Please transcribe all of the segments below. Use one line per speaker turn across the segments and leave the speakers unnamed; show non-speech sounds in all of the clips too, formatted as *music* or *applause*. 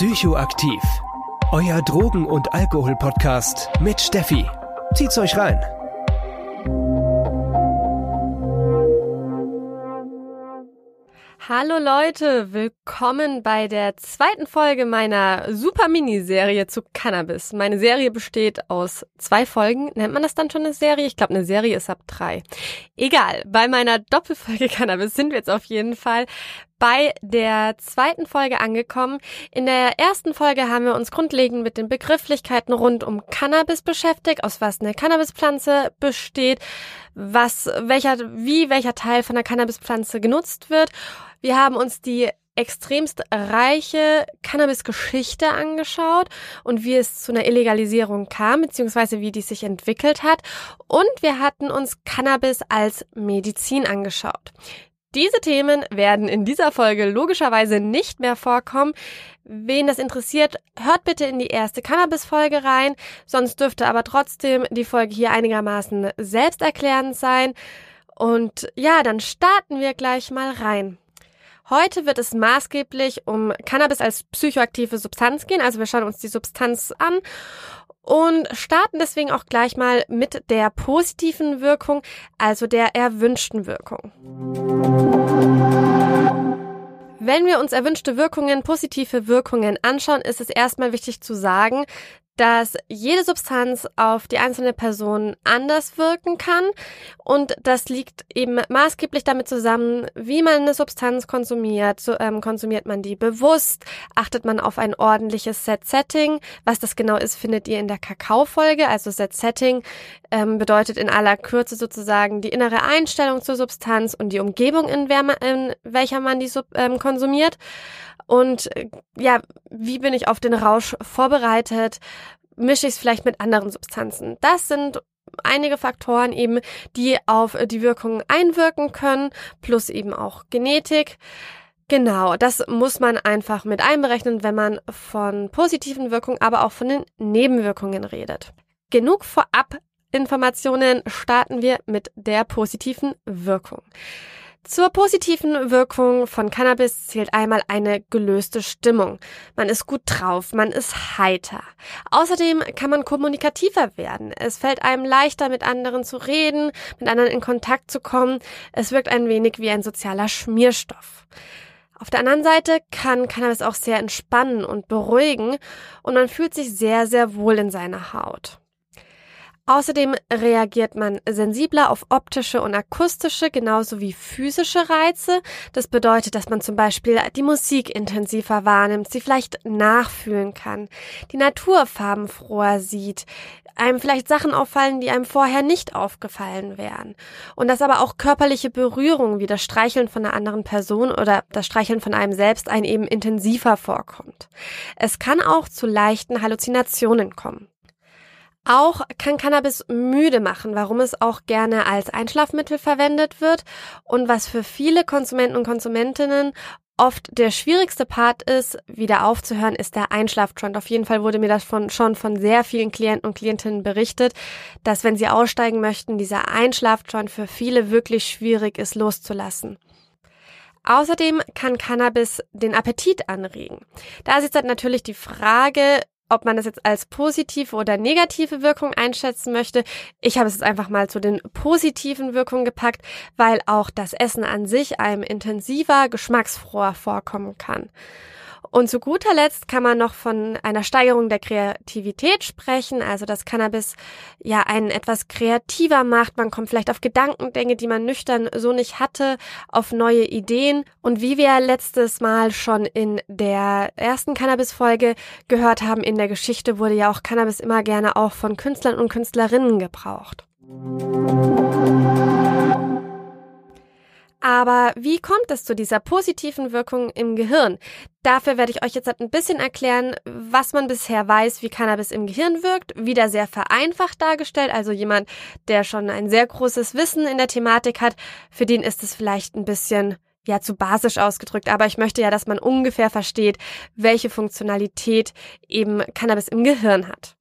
Psychoaktiv. Euer Drogen- und Alkohol-Podcast mit Steffi. Zieht's euch rein.
Hallo Leute, willkommen bei der zweiten Folge meiner super Miniserie zu Cannabis. Meine Serie besteht aus zwei Folgen. Nennt man das dann schon eine Serie? Ich glaube, eine Serie ist ab drei. Egal, bei meiner Doppelfolge *laughs* Cannabis sind wir jetzt auf jeden Fall bei der zweiten Folge angekommen. In der ersten Folge haben wir uns grundlegend mit den Begrifflichkeiten rund um Cannabis beschäftigt, aus was eine Cannabispflanze besteht, was, welcher, wie welcher Teil von der Cannabispflanze genutzt wird. Wir haben uns die extremst reiche Cannabis-Geschichte angeschaut und wie es zu einer Illegalisierung kam, beziehungsweise wie die sich entwickelt hat. Und wir hatten uns Cannabis als Medizin angeschaut. Diese Themen werden in dieser Folge logischerweise nicht mehr vorkommen. Wen das interessiert, hört bitte in die erste Cannabis-Folge rein, sonst dürfte aber trotzdem die Folge hier einigermaßen selbsterklärend sein. Und ja, dann starten wir gleich mal rein. Heute wird es maßgeblich um Cannabis als psychoaktive Substanz gehen. Also wir schauen uns die Substanz an und starten deswegen auch gleich mal mit der positiven Wirkung, also der erwünschten Wirkung. Wenn wir uns erwünschte Wirkungen, positive Wirkungen anschauen, ist es erstmal wichtig zu sagen, dass jede Substanz auf die einzelne Person anders wirken kann und das liegt eben maßgeblich damit zusammen, wie man eine Substanz konsumiert. So, ähm, konsumiert man die bewusst? Achtet man auf ein ordentliches Set-Setting? Was das genau ist, findet ihr in der Kakao-Folge. Also Set-Setting ähm, bedeutet in aller Kürze sozusagen die innere Einstellung zur Substanz und die Umgebung, in, man, in welcher man die ähm, konsumiert. Und äh, ja, wie bin ich auf den Rausch vorbereitet? Mische ich es vielleicht mit anderen Substanzen? Das sind einige Faktoren eben, die auf die Wirkung einwirken können, plus eben auch Genetik. Genau, das muss man einfach mit einberechnen, wenn man von positiven Wirkungen, aber auch von den Nebenwirkungen redet. Genug vorab Informationen starten wir mit der positiven Wirkung. Zur positiven Wirkung von Cannabis zählt einmal eine gelöste Stimmung. Man ist gut drauf, man ist heiter. Außerdem kann man kommunikativer werden. Es fällt einem leichter, mit anderen zu reden, mit anderen in Kontakt zu kommen. Es wirkt ein wenig wie ein sozialer Schmierstoff. Auf der anderen Seite kann Cannabis auch sehr entspannen und beruhigen und man fühlt sich sehr, sehr wohl in seiner Haut. Außerdem reagiert man sensibler auf optische und akustische genauso wie physische Reize. Das bedeutet, dass man zum Beispiel die Musik intensiver wahrnimmt, sie vielleicht nachfühlen kann, die Natur farbenfroher sieht, einem vielleicht Sachen auffallen, die einem vorher nicht aufgefallen wären. Und dass aber auch körperliche Berührungen wie das Streicheln von einer anderen Person oder das Streicheln von einem selbst einen eben intensiver vorkommt. Es kann auch zu leichten Halluzinationen kommen. Auch kann Cannabis müde machen, warum es auch gerne als Einschlafmittel verwendet wird und was für viele Konsumenten und Konsumentinnen oft der schwierigste Part ist, wieder aufzuhören, ist der Einschlaftrend. Auf jeden Fall wurde mir das von, schon von sehr vielen Klienten und Klientinnen berichtet, dass wenn sie aussteigen möchten, dieser Einschlaftrend für viele wirklich schwierig ist loszulassen. Außerdem kann Cannabis den Appetit anregen. Da ist jetzt natürlich die Frage, ob man das jetzt als positive oder negative Wirkung einschätzen möchte. Ich habe es jetzt einfach mal zu den positiven Wirkungen gepackt, weil auch das Essen an sich einem intensiver, geschmacksfroher vorkommen kann. Und zu guter Letzt kann man noch von einer Steigerung der Kreativität sprechen, also dass Cannabis ja einen etwas kreativer macht. Man kommt vielleicht auf Gedankengänge, die man nüchtern so nicht hatte, auf neue Ideen. Und wie wir letztes Mal schon in der ersten Cannabis-Folge gehört haben, in der Geschichte wurde ja auch Cannabis immer gerne auch von Künstlern und Künstlerinnen gebraucht. Aber wie kommt es zu dieser positiven Wirkung im Gehirn? Dafür werde ich euch jetzt ein bisschen erklären, was man bisher weiß, wie Cannabis im Gehirn wirkt. Wieder sehr vereinfacht dargestellt. Also jemand, der schon ein sehr großes Wissen in der Thematik hat, für den ist es vielleicht ein bisschen ja zu basisch ausgedrückt, aber ich möchte ja, dass man ungefähr versteht, welche Funktionalität eben Cannabis im Gehirn hat.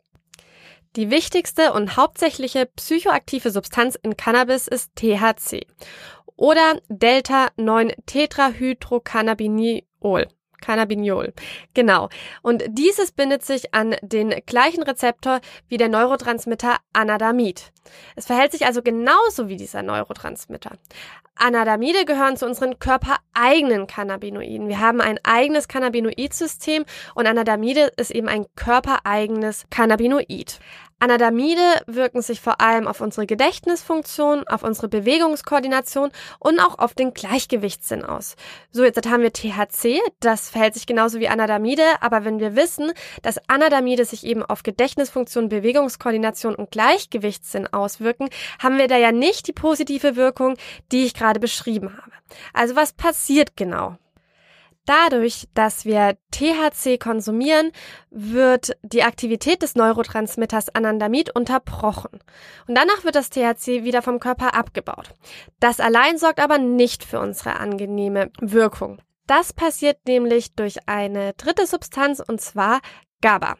Die wichtigste und hauptsächliche psychoaktive Substanz in Cannabis ist THC oder Delta-9-Tetrahydrocannabinol. Cannabiniol. Genau. Und dieses bindet sich an den gleichen Rezeptor wie der Neurotransmitter Anadamid. Es verhält sich also genauso wie dieser Neurotransmitter. Anadamide gehören zu unseren körpereigenen Cannabinoiden. Wir haben ein eigenes Cannabinoid-System und Anadamide ist eben ein körpereigenes Cannabinoid. Anadamide wirken sich vor allem auf unsere Gedächtnisfunktion, auf unsere Bewegungskoordination und auch auf den Gleichgewichtssinn aus. So, jetzt haben wir THC, das verhält sich genauso wie Anadamide, aber wenn wir wissen, dass Anadamide sich eben auf Gedächtnisfunktion, Bewegungskoordination und Gleichgewichtssinn auswirken, haben wir da ja nicht die positive Wirkung, die ich gerade beschrieben habe. Also was passiert genau? Dadurch, dass wir THC konsumieren, wird die Aktivität des Neurotransmitters Anandamid unterbrochen. Und danach wird das THC wieder vom Körper abgebaut. Das allein sorgt aber nicht für unsere angenehme Wirkung. Das passiert nämlich durch eine dritte Substanz und zwar GABA.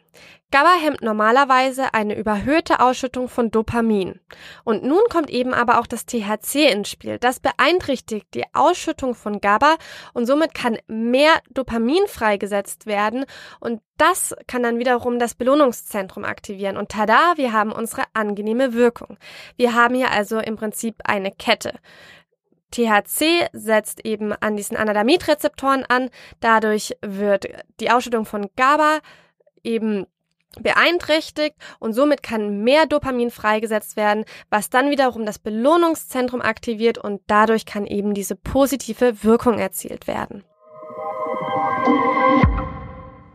GABA hemmt normalerweise eine überhöhte Ausschüttung von Dopamin. Und nun kommt eben aber auch das THC ins Spiel. Das beeinträchtigt die Ausschüttung von GABA und somit kann mehr Dopamin freigesetzt werden und das kann dann wiederum das Belohnungszentrum aktivieren. Und tada, wir haben unsere angenehme Wirkung. Wir haben hier also im Prinzip eine Kette. THC setzt eben an diesen Anadamid-Rezeptoren an. Dadurch wird die Ausschüttung von GABA eben beeinträchtigt und somit kann mehr Dopamin freigesetzt werden, was dann wiederum das Belohnungszentrum aktiviert und dadurch kann eben diese positive Wirkung erzielt werden.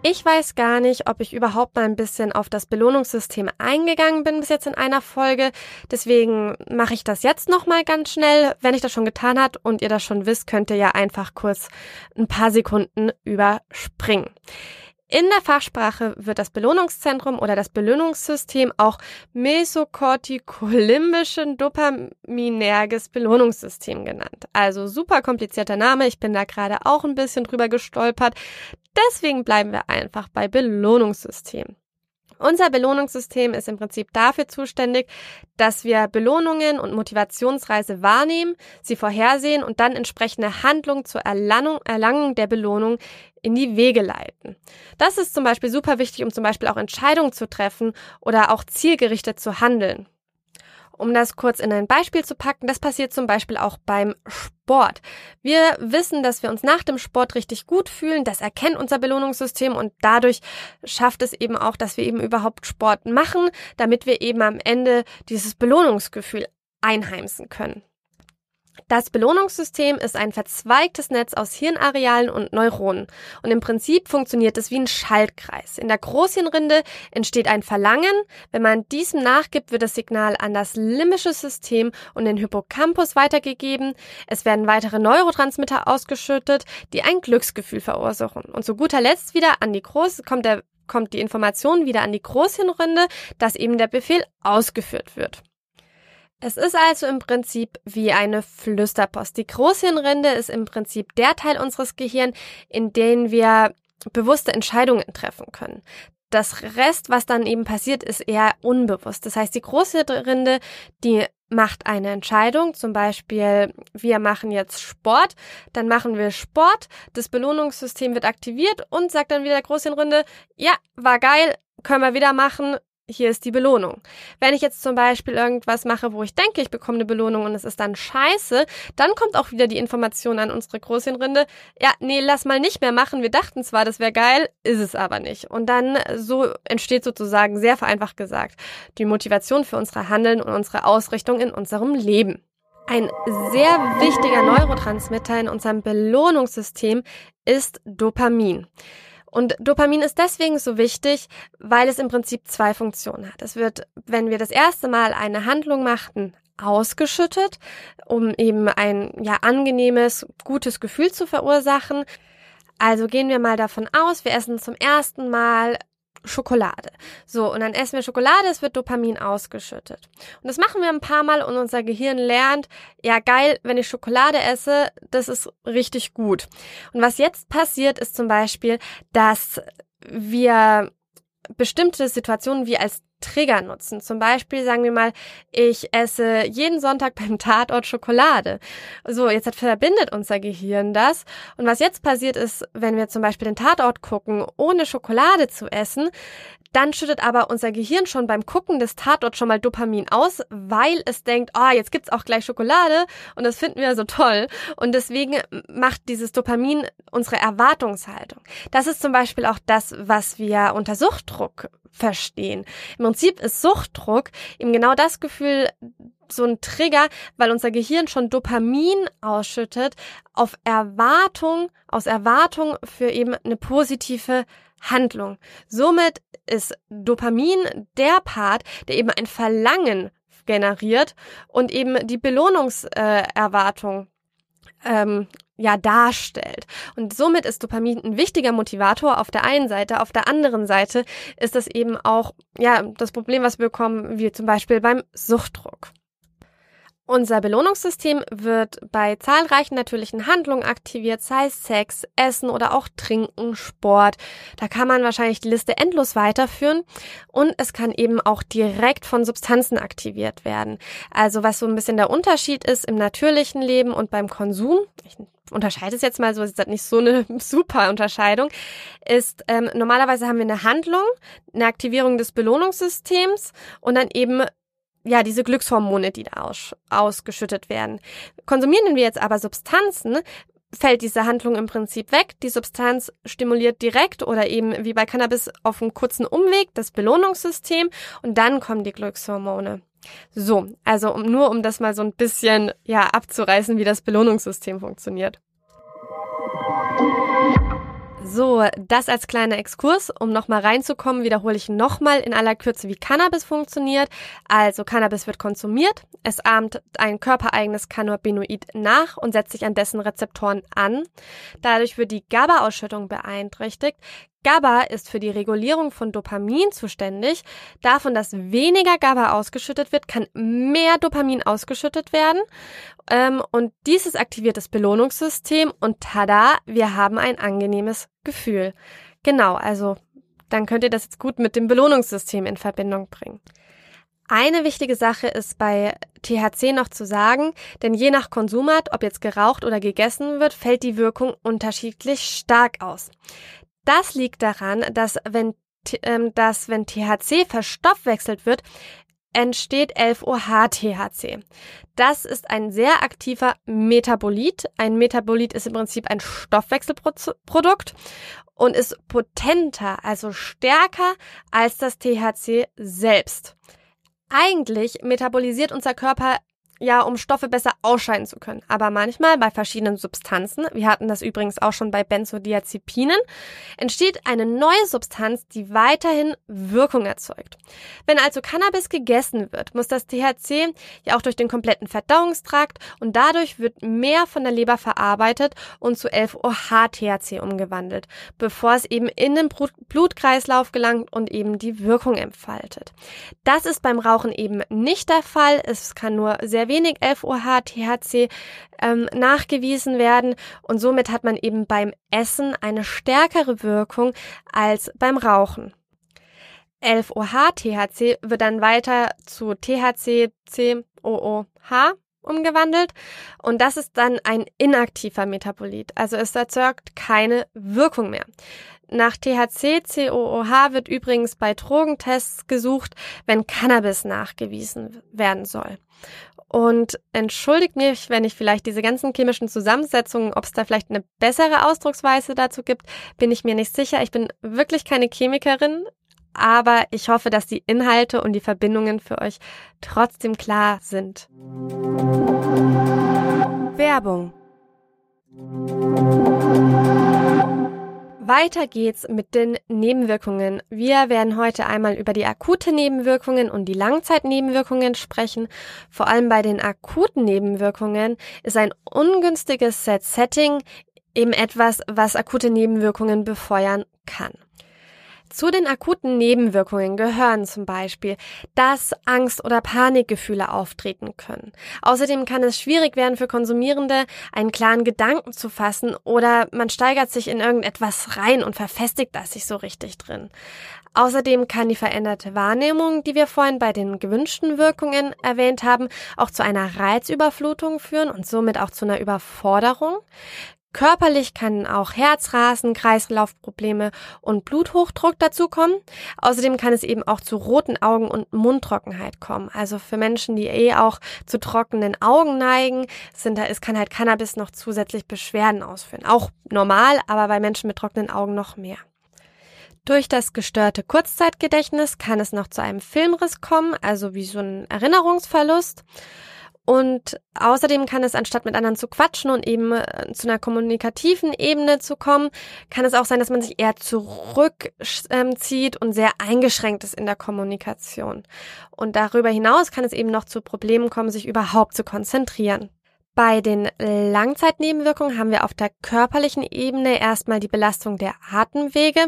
Ich weiß gar nicht, ob ich überhaupt mal ein bisschen auf das Belohnungssystem eingegangen bin bis jetzt in einer Folge. Deswegen mache ich das jetzt nochmal ganz schnell. Wenn ich das schon getan hat und ihr das schon wisst, könnt ihr ja einfach kurz ein paar Sekunden überspringen. In der Fachsprache wird das Belohnungszentrum oder das Belohnungssystem auch mesokortikolimbischen dopaminerges Belohnungssystem genannt. Also super komplizierter Name. Ich bin da gerade auch ein bisschen drüber gestolpert. Deswegen bleiben wir einfach bei Belohnungssystem. Unser Belohnungssystem ist im Prinzip dafür zuständig, dass wir Belohnungen und Motivationsreise wahrnehmen, sie vorhersehen und dann entsprechende Handlungen zur Erlangung, Erlangung der Belohnung in die Wege leiten. Das ist zum Beispiel super wichtig, um zum Beispiel auch Entscheidungen zu treffen oder auch zielgerichtet zu handeln. Um das kurz in ein Beispiel zu packen, das passiert zum Beispiel auch beim Sport. Wir wissen, dass wir uns nach dem Sport richtig gut fühlen, das erkennt unser Belohnungssystem und dadurch schafft es eben auch, dass wir eben überhaupt Sport machen, damit wir eben am Ende dieses Belohnungsgefühl einheimsen können. Das Belohnungssystem ist ein verzweigtes Netz aus Hirnarealen und Neuronen und im Prinzip funktioniert es wie ein Schaltkreis. In der Großhirnrinde entsteht ein Verlangen. Wenn man diesem nachgibt, wird das Signal an das limbische System und den Hippocampus weitergegeben. Es werden weitere Neurotransmitter ausgeschüttet, die ein Glücksgefühl verursachen. Und zu guter Letzt wieder an die Groß kommt der kommt die Information wieder an die Großhirnrinde, dass eben der Befehl ausgeführt wird. Es ist also im Prinzip wie eine Flüsterpost. Die Großhirnrinde ist im Prinzip der Teil unseres Gehirns, in dem wir bewusste Entscheidungen treffen können. Das Rest, was dann eben passiert, ist eher unbewusst. Das heißt, die Großhirnrinde, die macht eine Entscheidung, zum Beispiel, wir machen jetzt Sport, dann machen wir Sport, das Belohnungssystem wird aktiviert und sagt dann wieder der Großhirnrinde, ja, war geil, können wir wieder machen, hier ist die Belohnung. Wenn ich jetzt zum Beispiel irgendwas mache, wo ich denke, ich bekomme eine Belohnung und es ist dann scheiße, dann kommt auch wieder die Information an unsere Großhirnrinde, ja, nee, lass mal nicht mehr machen. Wir dachten zwar, das wäre geil, ist es aber nicht. Und dann so entsteht sozusagen, sehr vereinfacht gesagt, die Motivation für unsere Handeln und unsere Ausrichtung in unserem Leben. Ein sehr wichtiger Neurotransmitter in unserem Belohnungssystem ist Dopamin. Und Dopamin ist deswegen so wichtig, weil es im Prinzip zwei Funktionen hat. Es wird, wenn wir das erste Mal eine Handlung machten, ausgeschüttet, um eben ein ja angenehmes, gutes Gefühl zu verursachen. Also gehen wir mal davon aus, wir essen zum ersten Mal Schokolade. So, und dann essen wir Schokolade, es wird Dopamin ausgeschüttet. Und das machen wir ein paar Mal und unser Gehirn lernt, ja geil, wenn ich Schokolade esse, das ist richtig gut. Und was jetzt passiert, ist zum Beispiel, dass wir bestimmte Situationen wie als Trigger nutzen. Zum Beispiel sagen wir mal, ich esse jeden Sonntag *laughs* beim Tatort Schokolade. So, jetzt verbindet unser Gehirn das. Und was jetzt passiert ist, wenn wir zum Beispiel den Tatort gucken, ohne Schokolade zu essen, dann schüttet aber unser Gehirn schon beim Gucken des Tatorts schon mal Dopamin aus, weil es denkt, oh, jetzt gibt's auch gleich Schokolade und das finden wir so toll. Und deswegen macht dieses Dopamin unsere Erwartungshaltung. Das ist zum Beispiel auch das, was wir unter Suchtdruck verstehen. Im Prinzip ist Suchtdruck eben genau das Gefühl, so ein Trigger, weil unser Gehirn schon Dopamin ausschüttet auf Erwartung, aus Erwartung für eben eine positive Handlung. Somit ist Dopamin der Part, der eben ein Verlangen generiert und eben die Belohnungserwartung äh, ähm, ja darstellt. Und somit ist Dopamin ein wichtiger Motivator auf der einen Seite. Auf der anderen Seite ist das eben auch ja das Problem, was wir bekommen, wie zum Beispiel beim Suchtdruck. Unser Belohnungssystem wird bei zahlreichen natürlichen Handlungen aktiviert, sei es Sex, Essen oder auch Trinken, Sport. Da kann man wahrscheinlich die Liste endlos weiterführen und es kann eben auch direkt von Substanzen aktiviert werden. Also was so ein bisschen der Unterschied ist im natürlichen Leben und beim Konsum, ich unterscheide es jetzt mal so, es ist nicht so eine *laughs* super Unterscheidung, ist ähm, normalerweise haben wir eine Handlung, eine Aktivierung des Belohnungssystems und dann eben ja, diese Glückshormone, die da aus, ausgeschüttet werden. Konsumieren wir jetzt aber Substanzen, fällt diese Handlung im Prinzip weg. Die Substanz stimuliert direkt oder eben wie bei Cannabis auf einem kurzen Umweg das Belohnungssystem und dann kommen die Glückshormone. So, also um, nur um das mal so ein bisschen ja abzureißen, wie das Belohnungssystem funktioniert. So, das als kleiner Exkurs. Um nochmal reinzukommen, wiederhole ich nochmal in aller Kürze, wie Cannabis funktioniert. Also Cannabis wird konsumiert, es ahmt ein körpereigenes Cannabinoid nach und setzt sich an dessen Rezeptoren an. Dadurch wird die GABA-Ausschüttung beeinträchtigt. GABA ist für die Regulierung von Dopamin zuständig. Davon, dass weniger GABA ausgeschüttet wird, kann mehr Dopamin ausgeschüttet werden. Ähm, und dieses aktiviert das Belohnungssystem und tada, wir haben ein angenehmes Gefühl. Genau, also dann könnt ihr das jetzt gut mit dem Belohnungssystem in Verbindung bringen. Eine wichtige Sache ist bei THC noch zu sagen, denn je nach Konsumat, ob jetzt geraucht oder gegessen wird, fällt die Wirkung unterschiedlich stark aus. Das liegt daran, dass wenn, ähm, dass wenn THC verstoffwechselt wird, entsteht 11-OH-THC. Das ist ein sehr aktiver Metabolit. Ein Metabolit ist im Prinzip ein Stoffwechselprodukt und ist potenter, also stärker als das THC selbst. Eigentlich metabolisiert unser Körper ja, um Stoffe besser ausscheiden zu können. Aber manchmal bei verschiedenen Substanzen, wir hatten das übrigens auch schon bei Benzodiazepinen, entsteht eine neue Substanz, die weiterhin Wirkung erzeugt. Wenn also Cannabis gegessen wird, muss das THC ja auch durch den kompletten Verdauungstrakt und dadurch wird mehr von der Leber verarbeitet und zu 11-OH-THC umgewandelt, bevor es eben in den Blutkreislauf gelangt und eben die Wirkung entfaltet. Das ist beim Rauchen eben nicht der Fall. Es kann nur sehr sehr wenig 11-OH-THC ähm, nachgewiesen werden und somit hat man eben beim Essen eine stärkere Wirkung als beim Rauchen. 11-OH-THC wird dann weiter zu THC-COOH umgewandelt und das ist dann ein inaktiver Metabolit, also es erzeugt keine Wirkung mehr. Nach THC-COOH wird übrigens bei Drogentests gesucht, wenn Cannabis nachgewiesen werden soll. Und entschuldigt mich, wenn ich vielleicht diese ganzen chemischen Zusammensetzungen, ob es da vielleicht eine bessere Ausdrucksweise dazu gibt, bin ich mir nicht sicher. Ich bin wirklich keine Chemikerin, aber ich hoffe, dass die Inhalte und die Verbindungen für euch trotzdem klar sind. Werbung weiter geht's mit den Nebenwirkungen. Wir werden heute einmal über die akute Nebenwirkungen und die Langzeitnebenwirkungen sprechen. Vor allem bei den akuten Nebenwirkungen ist ein ungünstiges Set-Setting eben etwas, was akute Nebenwirkungen befeuern kann. Zu den akuten Nebenwirkungen gehören zum Beispiel, dass Angst- oder Panikgefühle auftreten können. Außerdem kann es schwierig werden für Konsumierende, einen klaren Gedanken zu fassen oder man steigert sich in irgendetwas rein und verfestigt das sich so richtig drin. Außerdem kann die veränderte Wahrnehmung, die wir vorhin bei den gewünschten Wirkungen erwähnt haben, auch zu einer Reizüberflutung führen und somit auch zu einer Überforderung. Körperlich kann auch Herzrasen, Kreislaufprobleme und Bluthochdruck dazukommen. Außerdem kann es eben auch zu roten Augen und Mundtrockenheit kommen. Also für Menschen, die eh auch zu trockenen Augen neigen, sind da, es kann halt Cannabis noch zusätzlich Beschwerden ausführen. Auch normal, aber bei Menschen mit trockenen Augen noch mehr. Durch das gestörte Kurzzeitgedächtnis kann es noch zu einem Filmriss kommen, also wie so ein Erinnerungsverlust. Und außerdem kann es, anstatt mit anderen zu quatschen und eben äh, zu einer kommunikativen Ebene zu kommen, kann es auch sein, dass man sich eher zurückzieht ähm, und sehr eingeschränkt ist in der Kommunikation. Und darüber hinaus kann es eben noch zu Problemen kommen, sich überhaupt zu konzentrieren. Bei den Langzeitnebenwirkungen haben wir auf der körperlichen Ebene erstmal die Belastung der Atemwege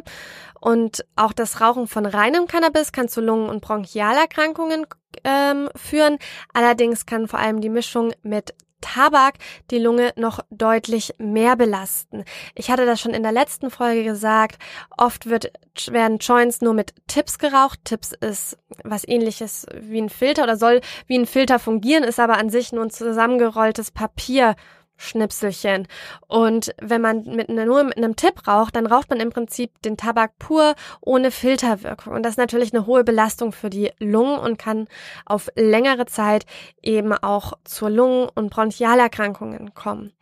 und auch das Rauchen von reinem Cannabis kann zu Lungen- und Bronchialerkrankungen ähm, führen. Allerdings kann vor allem die Mischung mit Tabak die Lunge noch deutlich mehr belasten. Ich hatte das schon in der letzten Folge gesagt. Oft wird, werden Joints nur mit Tips geraucht. Tips ist was ähnliches wie ein Filter oder soll wie ein Filter fungieren, ist aber an sich nur ein zusammengerolltes Papier Schnipselchen. Und wenn man mit einer, nur mit einem Tipp raucht, dann raucht man im Prinzip den Tabak pur ohne Filterwirkung. Und das ist natürlich eine hohe Belastung für die Lungen und kann auf längere Zeit eben auch zur Lungen- und Bronchialerkrankungen kommen.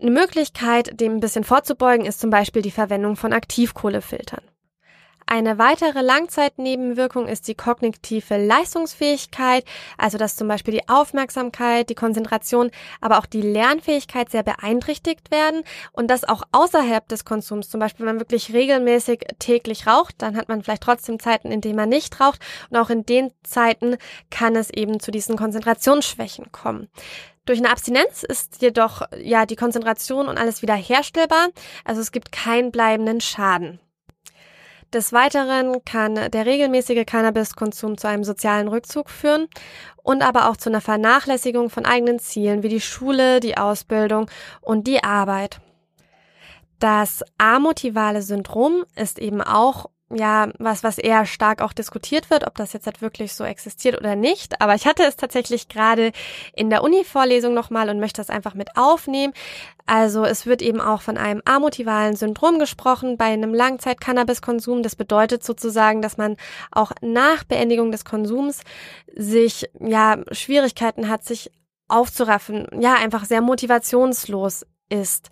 Eine Möglichkeit, dem ein bisschen vorzubeugen, ist zum Beispiel die Verwendung von Aktivkohlefiltern. Eine weitere Langzeitnebenwirkung ist die kognitive Leistungsfähigkeit, also dass zum Beispiel die Aufmerksamkeit, die Konzentration, aber auch die Lernfähigkeit sehr beeinträchtigt werden und das auch außerhalb des Konsums. Zum Beispiel, wenn man wirklich regelmäßig täglich raucht, dann hat man vielleicht trotzdem Zeiten, in denen man nicht raucht und auch in den Zeiten kann es eben zu diesen Konzentrationsschwächen kommen. Durch eine Abstinenz ist jedoch ja die Konzentration und alles wieder herstellbar, also es gibt keinen bleibenden Schaden. Des Weiteren kann der regelmäßige Cannabiskonsum zu einem sozialen Rückzug führen und aber auch zu einer Vernachlässigung von eigenen Zielen wie die Schule, die Ausbildung und die Arbeit. Das amotivale Syndrom ist eben auch ja, was, was eher stark auch diskutiert wird, ob das jetzt halt wirklich so existiert oder nicht. Aber ich hatte es tatsächlich gerade in der Uni-Vorlesung nochmal und möchte das einfach mit aufnehmen. Also es wird eben auch von einem amotivalen Syndrom gesprochen bei einem Langzeit-Cannabis-Konsum. Das bedeutet sozusagen, dass man auch nach Beendigung des Konsums sich, ja, Schwierigkeiten hat, sich aufzuraffen, ja, einfach sehr motivationslos ist.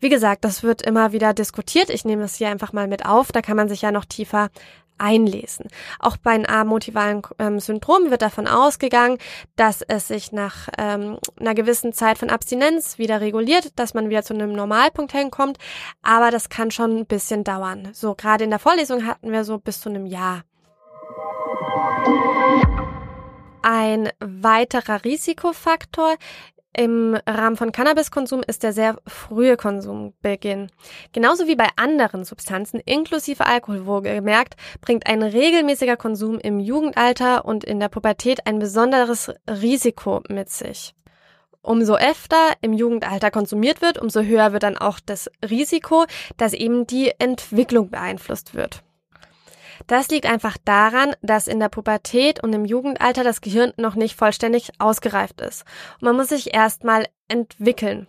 Wie gesagt, das wird immer wieder diskutiert. Ich nehme es hier einfach mal mit auf. Da kann man sich ja noch tiefer einlesen. Auch bei einem amotivalen ähm, Syndrom wird davon ausgegangen, dass es sich nach ähm, einer gewissen Zeit von Abstinenz wieder reguliert, dass man wieder zu einem Normalpunkt hinkommt. Aber das kann schon ein bisschen dauern. So, gerade in der Vorlesung hatten wir so bis zu einem Jahr. Ein weiterer Risikofaktor im Rahmen von Cannabiskonsum ist der sehr frühe Konsumbeginn. Genauso wie bei anderen Substanzen, inklusive Alkohol wohlgemerkt, bringt ein regelmäßiger Konsum im Jugendalter und in der Pubertät ein besonderes Risiko mit sich. Umso öfter im Jugendalter konsumiert wird, umso höher wird dann auch das Risiko, dass eben die Entwicklung beeinflusst wird. Das liegt einfach daran, dass in der Pubertät und im Jugendalter das Gehirn noch nicht vollständig ausgereift ist. Und man muss sich erstmal entwickeln.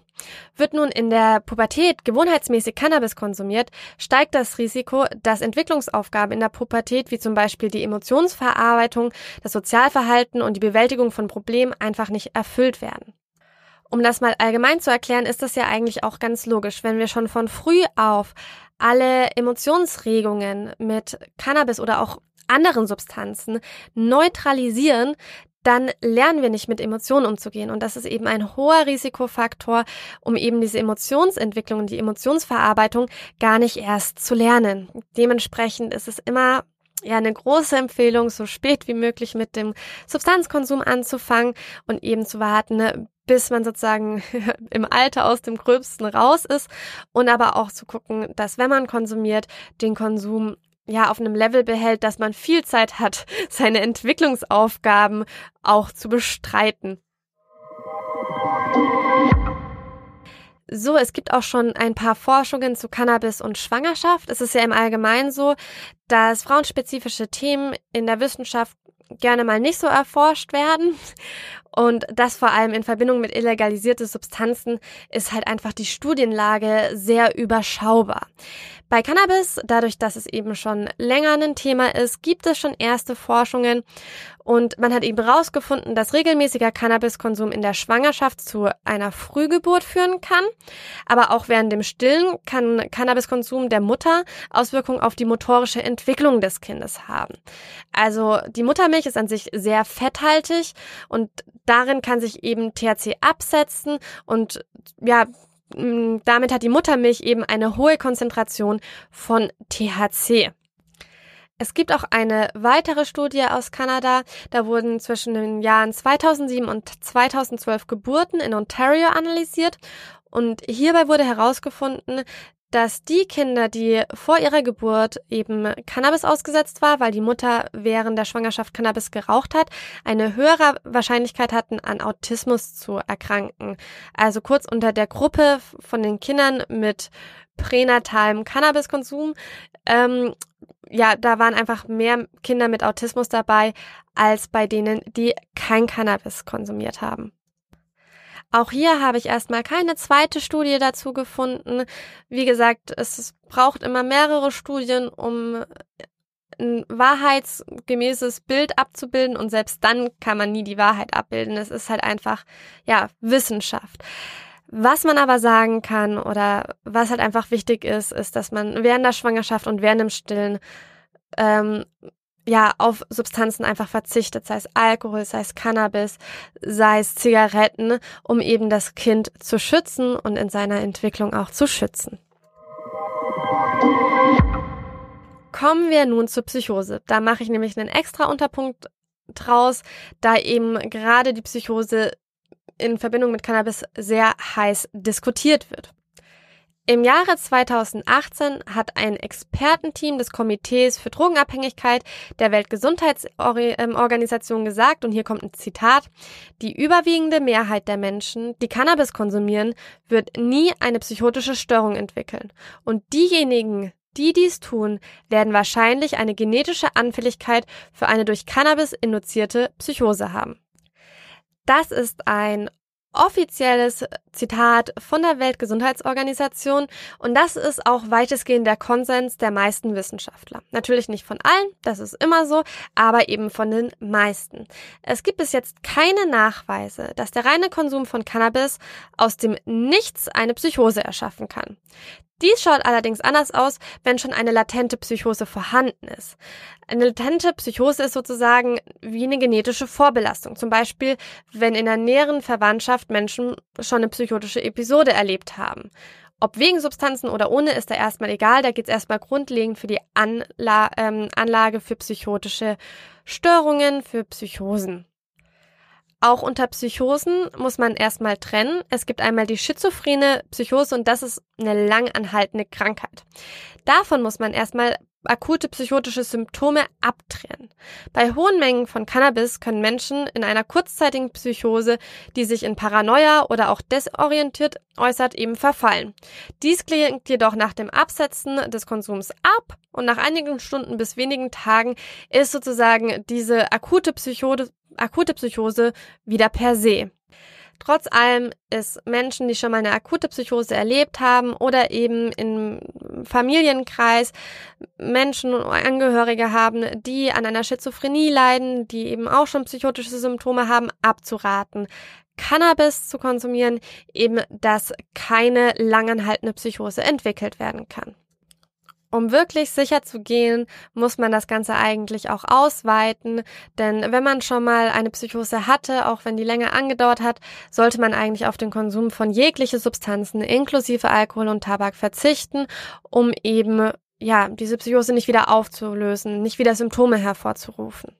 Wird nun in der Pubertät gewohnheitsmäßig Cannabis konsumiert, steigt das Risiko, dass Entwicklungsaufgaben in der Pubertät, wie zum Beispiel die Emotionsverarbeitung, das Sozialverhalten und die Bewältigung von Problemen einfach nicht erfüllt werden. Um das mal allgemein zu erklären, ist das ja eigentlich auch ganz logisch. Wenn wir schon von früh auf alle Emotionsregungen mit Cannabis oder auch anderen Substanzen neutralisieren, dann lernen wir nicht mit Emotionen umzugehen. Und das ist eben ein hoher Risikofaktor, um eben diese Emotionsentwicklung und die Emotionsverarbeitung gar nicht erst zu lernen. Dementsprechend ist es immer ja eine große Empfehlung, so spät wie möglich mit dem Substanzkonsum anzufangen und eben zu warten, ne, bis man sozusagen *laughs* im Alter aus dem Gröbsten raus ist und aber auch zu gucken, dass wenn man konsumiert, den Konsum ja auf einem Level behält, dass man viel Zeit hat, *laughs* seine Entwicklungsaufgaben auch zu bestreiten. So, es gibt auch schon ein paar Forschungen zu Cannabis und Schwangerschaft. Es ist ja im Allgemeinen so, dass frauenspezifische Themen in der Wissenschaft gerne mal nicht so erforscht werden. Und das vor allem in Verbindung mit illegalisierte Substanzen ist halt einfach die Studienlage sehr überschaubar. Bei Cannabis, dadurch, dass es eben schon länger ein Thema ist, gibt es schon erste Forschungen und man hat eben herausgefunden, dass regelmäßiger Cannabiskonsum in der Schwangerschaft zu einer Frühgeburt führen kann. Aber auch während dem Stillen kann Cannabiskonsum der Mutter Auswirkungen auf die motorische Entwicklung des Kindes haben. Also die Muttermilch ist an sich sehr fetthaltig und darin kann sich eben THC absetzen und ja, damit hat die Muttermilch eben eine hohe Konzentration von THC. Es gibt auch eine weitere Studie aus Kanada. Da wurden zwischen den Jahren 2007 und 2012 Geburten in Ontario analysiert. Und hierbei wurde herausgefunden, dass die Kinder, die vor ihrer Geburt eben Cannabis ausgesetzt war, weil die Mutter während der Schwangerschaft Cannabis geraucht hat, eine höhere Wahrscheinlichkeit hatten, an Autismus zu erkranken. Also kurz unter der Gruppe von den Kindern mit pränatalem Cannabiskonsum, ähm, ja, da waren einfach mehr Kinder mit Autismus dabei, als bei denen, die kein Cannabis konsumiert haben. Auch hier habe ich erstmal keine zweite Studie dazu gefunden. Wie gesagt, es braucht immer mehrere Studien, um ein wahrheitsgemäßes Bild abzubilden und selbst dann kann man nie die Wahrheit abbilden. Es ist halt einfach, ja, Wissenschaft. Was man aber sagen kann oder was halt einfach wichtig ist, ist, dass man während der Schwangerschaft und während dem Stillen ähm, ja, auf Substanzen einfach verzichtet, sei es Alkohol, sei es Cannabis, sei es Zigaretten, um eben das Kind zu schützen und in seiner Entwicklung auch zu schützen. Kommen wir nun zur Psychose. Da mache ich nämlich einen extra Unterpunkt draus, da eben gerade die Psychose in Verbindung mit Cannabis sehr heiß diskutiert wird. Im Jahre 2018 hat ein Expertenteam des Komitees für Drogenabhängigkeit der Weltgesundheitsorganisation gesagt, und hier kommt ein Zitat, die überwiegende Mehrheit der Menschen, die Cannabis konsumieren, wird nie eine psychotische Störung entwickeln. Und diejenigen, die dies tun, werden wahrscheinlich eine genetische Anfälligkeit für eine durch Cannabis induzierte Psychose haben. Das ist ein offizielles Zitat von der Weltgesundheitsorganisation und das ist auch weitestgehend der Konsens der meisten Wissenschaftler. Natürlich nicht von allen, das ist immer so, aber eben von den meisten. Es gibt bis jetzt keine Nachweise, dass der reine Konsum von Cannabis aus dem Nichts eine Psychose erschaffen kann. Dies schaut allerdings anders aus, wenn schon eine latente Psychose vorhanden ist. Eine latente Psychose ist sozusagen wie eine genetische Vorbelastung. Zum Beispiel, wenn in der näheren Verwandtschaft Menschen schon eine psychotische Episode erlebt haben. Ob wegen Substanzen oder ohne, ist da erstmal egal. Da geht es erstmal grundlegend für die Anla ähm, Anlage für psychotische Störungen, für Psychosen. Auch unter Psychosen muss man erstmal trennen. Es gibt einmal die schizophrene Psychose und das ist eine lang anhaltende Krankheit. Davon muss man erstmal akute psychotische Symptome abtrennen. Bei hohen Mengen von Cannabis können Menschen in einer kurzzeitigen Psychose, die sich in Paranoia oder auch desorientiert äußert, eben verfallen. Dies klingt jedoch nach dem Absetzen des Konsums ab und nach einigen Stunden bis wenigen Tagen ist sozusagen diese akute Psychose akute Psychose wieder per se. Trotz allem ist Menschen, die schon mal eine akute Psychose erlebt haben oder eben im Familienkreis Menschen und Angehörige haben, die an einer Schizophrenie leiden, die eben auch schon psychotische Symptome haben, abzuraten. Cannabis zu konsumieren, eben dass keine langanhaltende Psychose entwickelt werden kann. Um wirklich sicher zu gehen, muss man das Ganze eigentlich auch ausweiten, denn wenn man schon mal eine Psychose hatte, auch wenn die länger angedauert hat, sollte man eigentlich auf den Konsum von jegliche Substanzen inklusive Alkohol und Tabak verzichten, um eben ja, diese Psychose nicht wieder aufzulösen, nicht wieder Symptome hervorzurufen.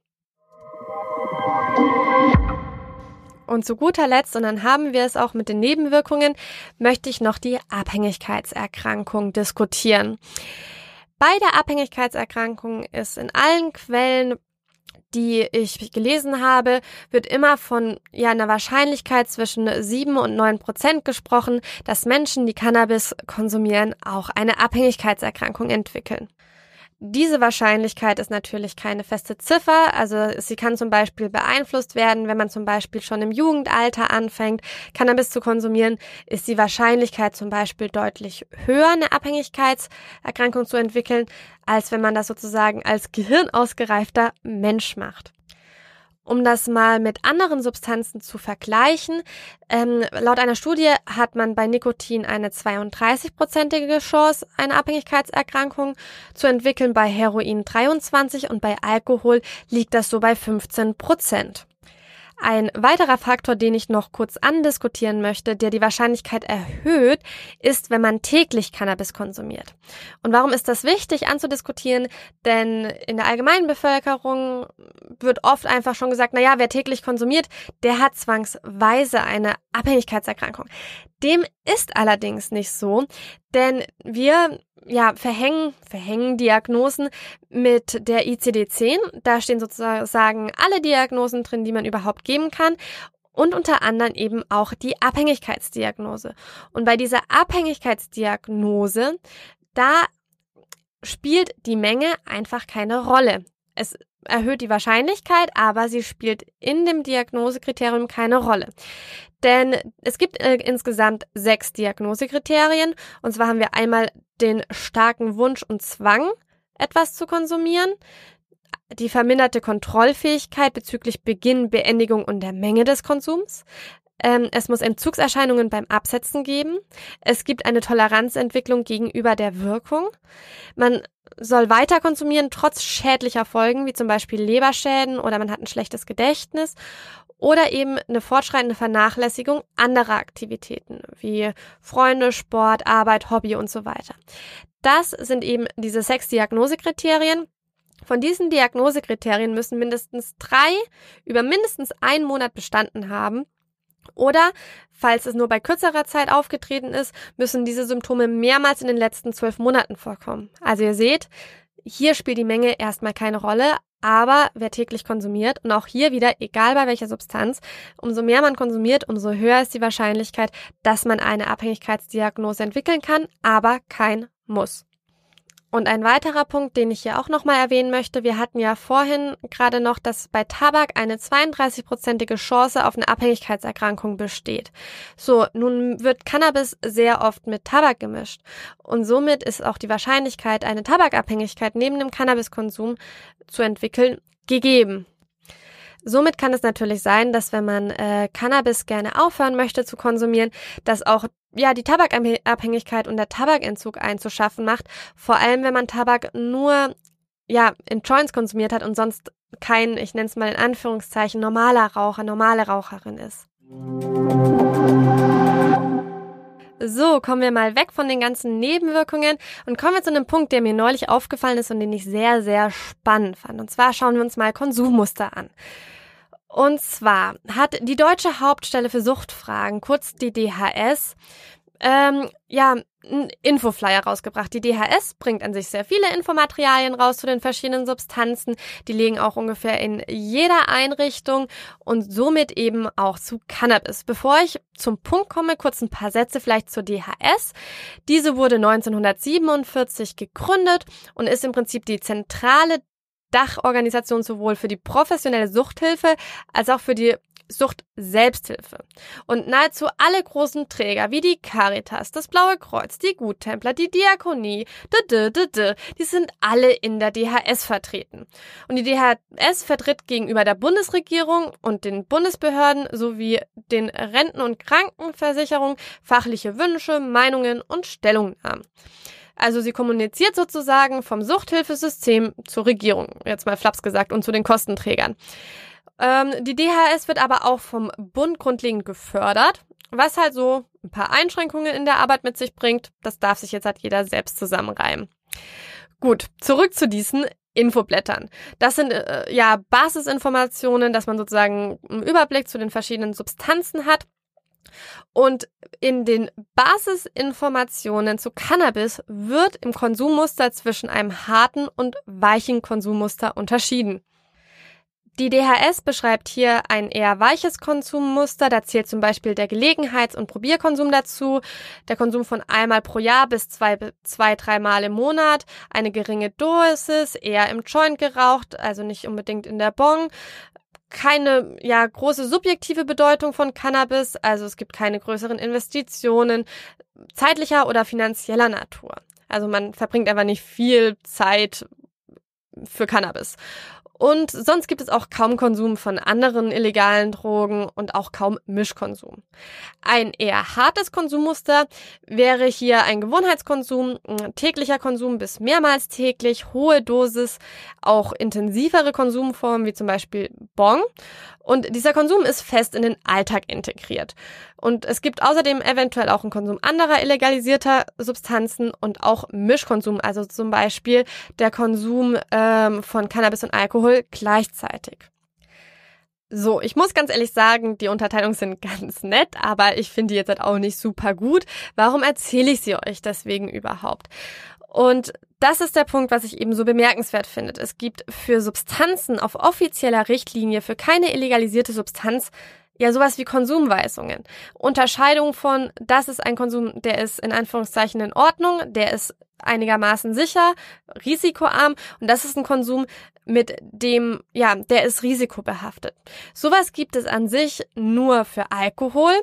Und zu guter Letzt, und dann haben wir es auch mit den Nebenwirkungen, möchte ich noch die Abhängigkeitserkrankung diskutieren. Bei der Abhängigkeitserkrankung ist in allen Quellen die ich gelesen habe, wird immer von ja, einer Wahrscheinlichkeit zwischen sieben und neun Prozent gesprochen, dass Menschen, die Cannabis konsumieren, auch eine Abhängigkeitserkrankung entwickeln. Diese Wahrscheinlichkeit ist natürlich keine feste Ziffer, also sie kann zum Beispiel beeinflusst werden, wenn man zum Beispiel schon im Jugendalter anfängt, Cannabis zu konsumieren, ist die Wahrscheinlichkeit zum Beispiel deutlich höher, eine Abhängigkeitserkrankung zu entwickeln, als wenn man das sozusagen als gehirnausgereifter Mensch macht. Um das mal mit anderen Substanzen zu vergleichen, ähm, laut einer Studie hat man bei Nikotin eine 32-prozentige Chance, eine Abhängigkeitserkrankung zu entwickeln, bei Heroin 23 und bei Alkohol liegt das so bei 15 Prozent. Ein weiterer Faktor, den ich noch kurz andiskutieren möchte, der die Wahrscheinlichkeit erhöht, ist, wenn man täglich Cannabis konsumiert. Und warum ist das wichtig anzudiskutieren? Denn in der allgemeinen Bevölkerung wird oft einfach schon gesagt, na ja, wer täglich konsumiert, der hat zwangsweise eine Abhängigkeitserkrankung. Dem ist allerdings nicht so, denn wir ja, verhängen, verhängen Diagnosen mit der ICD-10. Da stehen sozusagen alle Diagnosen drin, die man überhaupt geben kann. Und unter anderem eben auch die Abhängigkeitsdiagnose. Und bei dieser Abhängigkeitsdiagnose, da spielt die Menge einfach keine Rolle. Es erhöht die Wahrscheinlichkeit, aber sie spielt in dem Diagnosekriterium keine Rolle. Denn es gibt äh, insgesamt sechs Diagnosekriterien. Und zwar haben wir einmal den starken Wunsch und Zwang, etwas zu konsumieren, die verminderte Kontrollfähigkeit bezüglich Beginn, Beendigung und der Menge des Konsums. Ähm, es muss Entzugserscheinungen beim Absetzen geben. Es gibt eine Toleranzentwicklung gegenüber der Wirkung. Man soll weiter konsumieren, trotz schädlicher Folgen, wie zum Beispiel Leberschäden oder man hat ein schlechtes Gedächtnis oder eben eine fortschreitende Vernachlässigung anderer Aktivitäten wie Freunde, Sport, Arbeit, Hobby und so weiter. Das sind eben diese sechs Diagnosekriterien. Von diesen Diagnosekriterien müssen mindestens drei über mindestens einen Monat bestanden haben. Oder, falls es nur bei kürzerer Zeit aufgetreten ist, müssen diese Symptome mehrmals in den letzten zwölf Monaten vorkommen. Also ihr seht, hier spielt die Menge erstmal keine Rolle, aber wer täglich konsumiert, und auch hier wieder, egal bei welcher Substanz, umso mehr man konsumiert, umso höher ist die Wahrscheinlichkeit, dass man eine Abhängigkeitsdiagnose entwickeln kann, aber kein Muss. Und ein weiterer Punkt, den ich hier auch nochmal erwähnen möchte, wir hatten ja vorhin gerade noch, dass bei Tabak eine 32-prozentige Chance auf eine Abhängigkeitserkrankung besteht. So, nun wird Cannabis sehr oft mit Tabak gemischt. Und somit ist auch die Wahrscheinlichkeit, eine Tabakabhängigkeit neben dem Cannabiskonsum zu entwickeln, gegeben. Somit kann es natürlich sein, dass wenn man äh, Cannabis gerne aufhören möchte zu konsumieren, dass auch ja die Tabakabhängigkeit und der Tabakentzug einzuschaffen macht, vor allem wenn man Tabak nur ja in Joints konsumiert hat und sonst kein, ich nenne es mal in Anführungszeichen, normaler Raucher, normale Raucherin ist. So, kommen wir mal weg von den ganzen Nebenwirkungen und kommen wir zu einem Punkt, der mir neulich aufgefallen ist und den ich sehr, sehr spannend fand. Und zwar schauen wir uns mal Konsummuster an. Und zwar hat die Deutsche Hauptstelle für Suchtfragen, kurz die DHS, ähm, ja, einen Infoflyer rausgebracht. Die DHS bringt an sich sehr viele Infomaterialien raus zu den verschiedenen Substanzen. Die liegen auch ungefähr in jeder Einrichtung und somit eben auch zu Cannabis. Bevor ich zum Punkt komme, kurz ein paar Sätze vielleicht zur DHS. Diese wurde 1947 gegründet und ist im Prinzip die zentrale Dachorganisation sowohl für die professionelle Suchthilfe als auch für die Sucht-Selbsthilfe. Und nahezu alle großen Träger wie die Caritas, das Blaue Kreuz, die Guttempler, die Diakonie, die sind alle in der DHS vertreten. Und die DHS vertritt gegenüber der Bundesregierung und den Bundesbehörden sowie den Renten- und Krankenversicherungen fachliche Wünsche, Meinungen und Stellungnahmen. Also sie kommuniziert sozusagen vom Suchthilfesystem zur Regierung, jetzt mal flaps gesagt, und zu den Kostenträgern. Ähm, die DHS wird aber auch vom Bund grundlegend gefördert, was halt so ein paar Einschränkungen in der Arbeit mit sich bringt. Das darf sich jetzt halt jeder selbst zusammenreimen. Gut, zurück zu diesen Infoblättern. Das sind äh, ja Basisinformationen, dass man sozusagen einen Überblick zu den verschiedenen Substanzen hat. Und in den Basisinformationen zu Cannabis wird im Konsummuster zwischen einem harten und weichen Konsummuster unterschieden. Die DHS beschreibt hier ein eher weiches Konsummuster. Da zählt zum Beispiel der Gelegenheits- und Probierkonsum dazu, der Konsum von einmal pro Jahr bis zwei, zwei, dreimal im Monat, eine geringe Dosis, eher im Joint geraucht, also nicht unbedingt in der Bong, keine ja große subjektive Bedeutung von Cannabis, also es gibt keine größeren Investitionen zeitlicher oder finanzieller Natur. Also man verbringt einfach nicht viel Zeit für Cannabis. Und sonst gibt es auch kaum Konsum von anderen illegalen Drogen und auch kaum Mischkonsum. Ein eher hartes Konsummuster wäre hier ein Gewohnheitskonsum, täglicher Konsum bis mehrmals täglich, hohe Dosis, auch intensivere Konsumformen wie zum Beispiel Bong. Und dieser Konsum ist fest in den Alltag integriert. Und es gibt außerdem eventuell auch einen Konsum anderer illegalisierter Substanzen und auch Mischkonsum, also zum Beispiel der Konsum ähm, von Cannabis und Alkohol gleichzeitig. So, ich muss ganz ehrlich sagen, die Unterteilungen sind *laughs* ganz nett, aber ich finde die jetzt halt auch nicht super gut. Warum erzähle ich sie euch deswegen überhaupt? Und das ist der Punkt, was ich eben so bemerkenswert finde. Es gibt für Substanzen auf offizieller Richtlinie für keine illegalisierte Substanz ja sowas wie Konsumweisungen. Unterscheidung von, das ist ein Konsum, der ist in Anführungszeichen in Ordnung, der ist einigermaßen sicher, risikoarm und das ist ein Konsum, mit dem, ja, der ist risikobehaftet. Sowas gibt es an sich nur für Alkohol.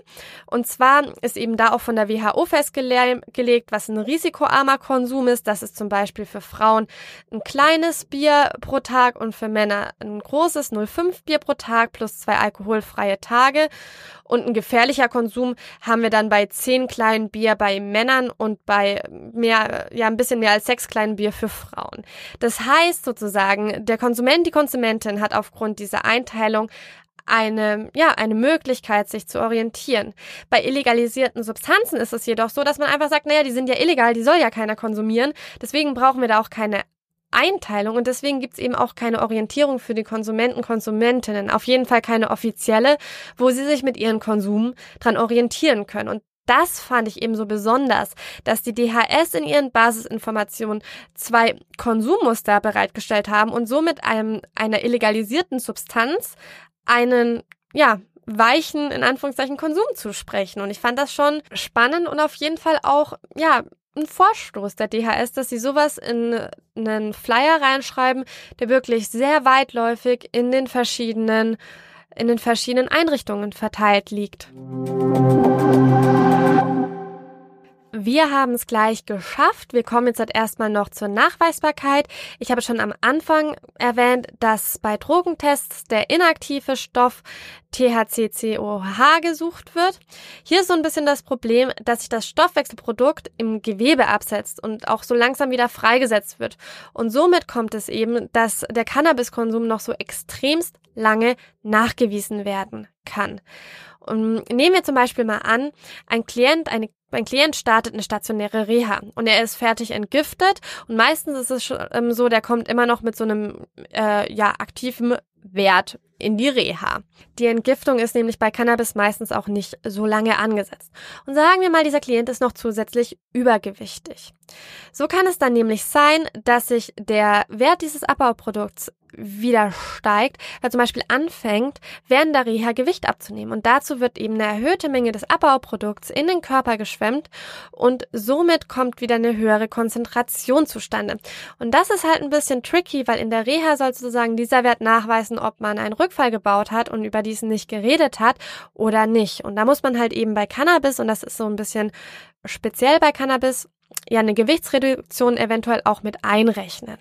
Und zwar ist eben da auch von der WHO festgelegt, was ein risikoarmer Konsum ist. Das ist zum Beispiel für Frauen ein kleines Bier pro Tag und für Männer ein großes 0,5 Bier pro Tag plus zwei alkoholfreie Tage. Und ein gefährlicher Konsum haben wir dann bei zehn kleinen Bier bei Männern und bei mehr, ja, ein bisschen mehr als sechs kleinen Bier für Frauen. Das heißt sozusagen, der Konsument, die Konsumentin hat aufgrund dieser Einteilung eine, ja, eine Möglichkeit, sich zu orientieren. Bei illegalisierten Substanzen ist es jedoch so, dass man einfach sagt, naja, die sind ja illegal, die soll ja keiner konsumieren. Deswegen brauchen wir da auch keine Einteilung und deswegen gibt's eben auch keine Orientierung für die Konsumenten, Konsumentinnen. Auf jeden Fall keine offizielle, wo sie sich mit ihrem Konsum dran orientieren können. Und das fand ich eben so besonders, dass die DHS in ihren Basisinformationen zwei Konsummuster bereitgestellt haben und somit einem, einer illegalisierten Substanz einen, ja, weichen, in Anführungszeichen, Konsum zu sprechen. Und ich fand das schon spannend und auf jeden Fall auch, ja, ein Vorstoß der DHS, dass sie sowas in einen Flyer reinschreiben, der wirklich sehr weitläufig in den verschiedenen, in den verschiedenen Einrichtungen verteilt liegt. Wir haben es gleich geschafft. Wir kommen jetzt erstmal noch zur Nachweisbarkeit. Ich habe schon am Anfang erwähnt, dass bei Drogentests der inaktive Stoff THCCOH gesucht wird. Hier ist so ein bisschen das Problem, dass sich das Stoffwechselprodukt im Gewebe absetzt und auch so langsam wieder freigesetzt wird. Und somit kommt es eben, dass der Cannabiskonsum noch so extremst lange nachgewiesen werden kann. Und nehmen wir zum Beispiel mal an, ein Klient, eine mein Klient startet eine stationäre Reha und er ist fertig entgiftet und meistens ist es ähm, so, der kommt immer noch mit so einem äh, ja aktiven Wert in die Reha. Die Entgiftung ist nämlich bei Cannabis meistens auch nicht so lange angesetzt. Und sagen wir mal, dieser Klient ist noch zusätzlich übergewichtig. So kann es dann nämlich sein, dass sich der Wert dieses Abbauprodukts wieder steigt, weil zum Beispiel anfängt, während der Reha Gewicht abzunehmen. Und dazu wird eben eine erhöhte Menge des Abbauprodukts in den Körper geschwemmt und somit kommt wieder eine höhere Konzentration zustande. Und das ist halt ein bisschen tricky, weil in der Reha soll sozusagen dieser Wert nachweisen, ob man einen Rückfall gebaut hat und über diesen nicht geredet hat oder nicht. Und da muss man halt eben bei Cannabis, und das ist so ein bisschen speziell bei Cannabis, ja eine Gewichtsreduktion eventuell auch mit einrechnen.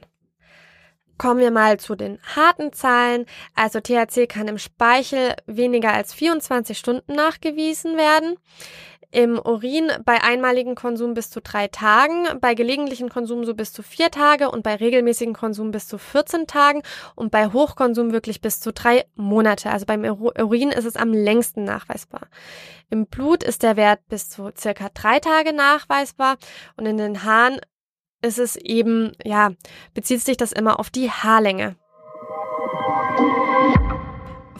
Kommen wir mal zu den harten Zahlen. Also THC kann im Speichel weniger als 24 Stunden nachgewiesen werden. Im Urin bei einmaligen Konsum bis zu drei Tagen, bei gelegentlichen Konsum so bis zu vier Tage und bei regelmäßigen Konsum bis zu 14 Tagen und bei Hochkonsum wirklich bis zu drei Monate. Also beim Urin ist es am längsten nachweisbar. Im Blut ist der Wert bis zu circa drei Tage nachweisbar und in den Haaren ist es eben, ja, bezieht sich das immer auf die Haarlänge.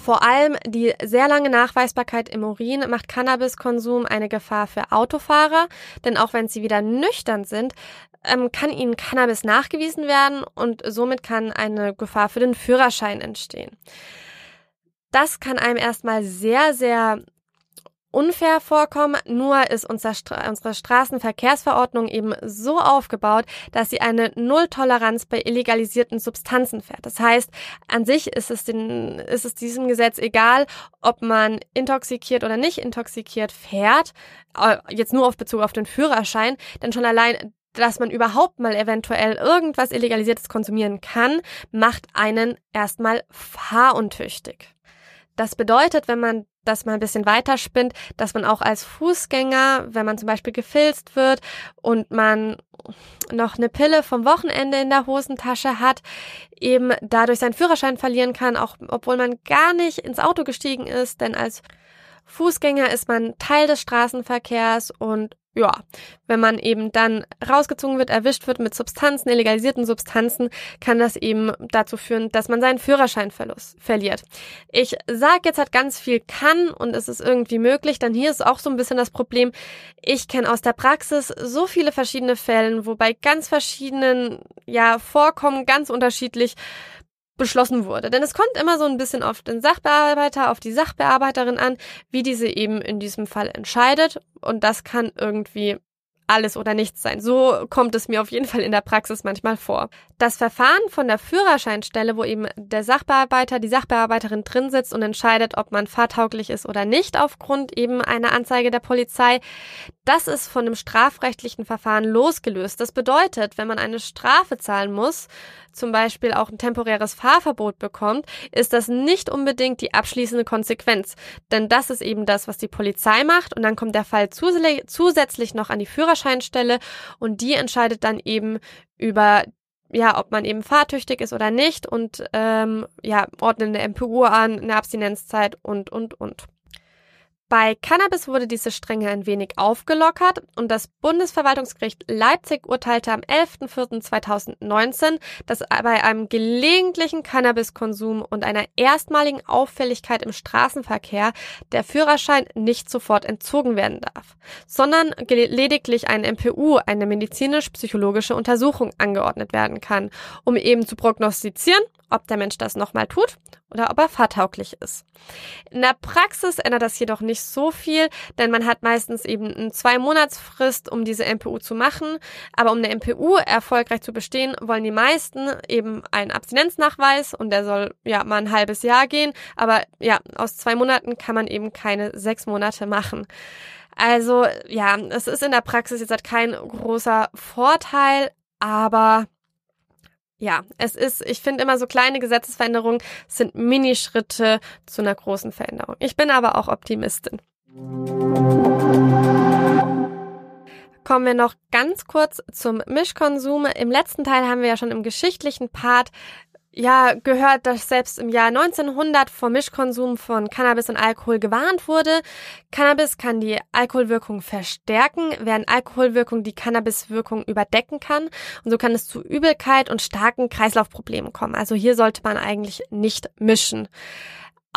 Vor allem die sehr lange Nachweisbarkeit im Urin macht Cannabiskonsum eine Gefahr für Autofahrer, denn auch wenn sie wieder nüchtern sind, ähm, kann ihnen Cannabis nachgewiesen werden und somit kann eine Gefahr für den Führerschein entstehen. Das kann einem erstmal sehr, sehr unfair vorkommen, nur ist unser Stra unsere Straßenverkehrsverordnung eben so aufgebaut, dass sie eine Nulltoleranz bei illegalisierten Substanzen fährt. Das heißt, an sich ist es, den, ist es diesem Gesetz egal, ob man intoxikiert oder nicht intoxikiert fährt, äh, jetzt nur auf Bezug auf den Führerschein, denn schon allein dass man überhaupt mal eventuell irgendwas Illegalisiertes konsumieren kann, macht einen erstmal fahruntüchtig. Das bedeutet, wenn man das mal ein bisschen weiterspinnt, dass man auch als Fußgänger, wenn man zum Beispiel gefilzt wird und man noch eine Pille vom Wochenende in der Hosentasche hat, eben dadurch seinen Führerschein verlieren kann, auch obwohl man gar nicht ins Auto gestiegen ist, denn als Fußgänger ist man Teil des Straßenverkehrs und ja, wenn man eben dann rausgezogen wird, erwischt wird mit Substanzen, illegalisierten Substanzen, kann das eben dazu führen, dass man seinen Führerschein verliert. Ich sag jetzt halt ganz viel kann und es ist irgendwie möglich, dann hier ist auch so ein bisschen das Problem. Ich kenne aus der Praxis so viele verschiedene Fälle, wobei ganz verschiedenen, ja, Vorkommen ganz unterschiedlich beschlossen wurde. Denn es kommt immer so ein bisschen auf den Sachbearbeiter, auf die Sachbearbeiterin an, wie diese eben in diesem Fall entscheidet. Und das kann irgendwie alles oder nichts sein. So kommt es mir auf jeden Fall in der Praxis manchmal vor. Das Verfahren von der Führerscheinstelle, wo eben der Sachbearbeiter, die Sachbearbeiterin drin sitzt und entscheidet, ob man fahrtauglich ist oder nicht aufgrund eben einer Anzeige der Polizei, das ist von dem strafrechtlichen Verfahren losgelöst. Das bedeutet, wenn man eine Strafe zahlen muss, zum Beispiel auch ein temporäres Fahrverbot bekommt, ist das nicht unbedingt die abschließende Konsequenz. Denn das ist eben das, was die Polizei macht und dann kommt der Fall zusätzlich noch an die Führerscheinstelle und die entscheidet dann eben über ja, ob man eben fahrtüchtig ist oder nicht und ähm, ja, ordnen eine MPU an, eine Abstinenzzeit und und und. Bei Cannabis wurde diese Strenge ein wenig aufgelockert und das Bundesverwaltungsgericht Leipzig urteilte am 11.04.2019, dass bei einem gelegentlichen Cannabiskonsum und einer erstmaligen Auffälligkeit im Straßenverkehr der Führerschein nicht sofort entzogen werden darf, sondern lediglich ein MPU, eine medizinisch-psychologische Untersuchung angeordnet werden kann, um eben zu prognostizieren, ob der Mensch das nochmal tut oder ob er fahrtauglich ist. In der Praxis ändert das jedoch nicht so viel, denn man hat meistens eben eine Zwei-Monats-Frist, um diese MPU zu machen. Aber um eine MPU erfolgreich zu bestehen, wollen die meisten eben einen Abstinenznachweis und der soll ja mal ein halbes Jahr gehen. Aber ja, aus zwei Monaten kann man eben keine sechs Monate machen. Also ja, es ist in der Praxis jetzt halt kein großer Vorteil, aber ja, es ist, ich finde immer so kleine Gesetzesveränderungen sind Minischritte zu einer großen Veränderung. Ich bin aber auch Optimistin. Kommen wir noch ganz kurz zum Mischkonsum. Im letzten Teil haben wir ja schon im geschichtlichen Part ja gehört, dass selbst im Jahr 1900 vor Mischkonsum von Cannabis und Alkohol gewarnt wurde. Cannabis kann die Alkoholwirkung verstärken, während Alkoholwirkung die Cannabiswirkung überdecken kann. Und so kann es zu Übelkeit und starken Kreislaufproblemen kommen. Also hier sollte man eigentlich nicht mischen.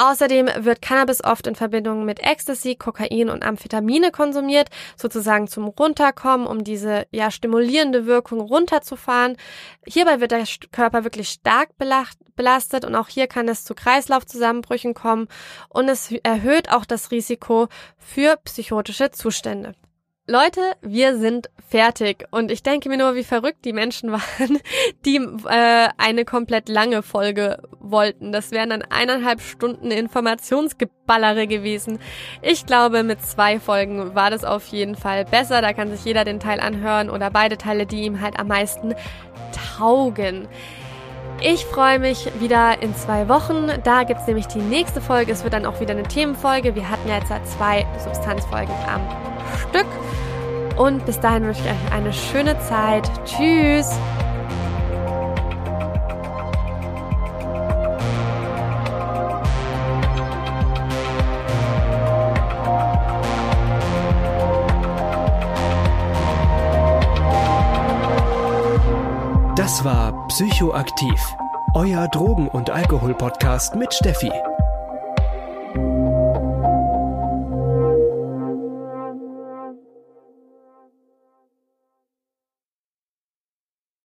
Außerdem wird Cannabis oft in Verbindung mit Ecstasy, Kokain und Amphetamine konsumiert, sozusagen zum Runterkommen, um diese ja stimulierende Wirkung runterzufahren. Hierbei wird der Körper wirklich stark belastet und auch hier kann es zu Kreislaufzusammenbrüchen kommen und es erhöht auch das Risiko für psychotische Zustände. Leute, wir sind fertig. Und ich denke mir nur, wie verrückt die Menschen *laughs* waren, die äh, eine komplett lange Folge wollten. Das wären dann eineinhalb Stunden Informationsgeballere gewesen. Ich glaube, mit zwei Folgen war das auf jeden Fall besser. Da kann sich jeder den Teil anhören oder beide Teile, die ihm halt am meisten taugen. Ich freue mich wieder in zwei Wochen. Da gibt's nämlich die nächste Folge. Es wird dann auch wieder eine Themenfolge. Wir hatten ja jetzt zwei Substanzfolgen am Stück. Und bis dahin wünsche ich euch eine schöne Zeit. Tschüss!
Psychoaktiv, euer Drogen- und Alkohol-Podcast mit Steffi.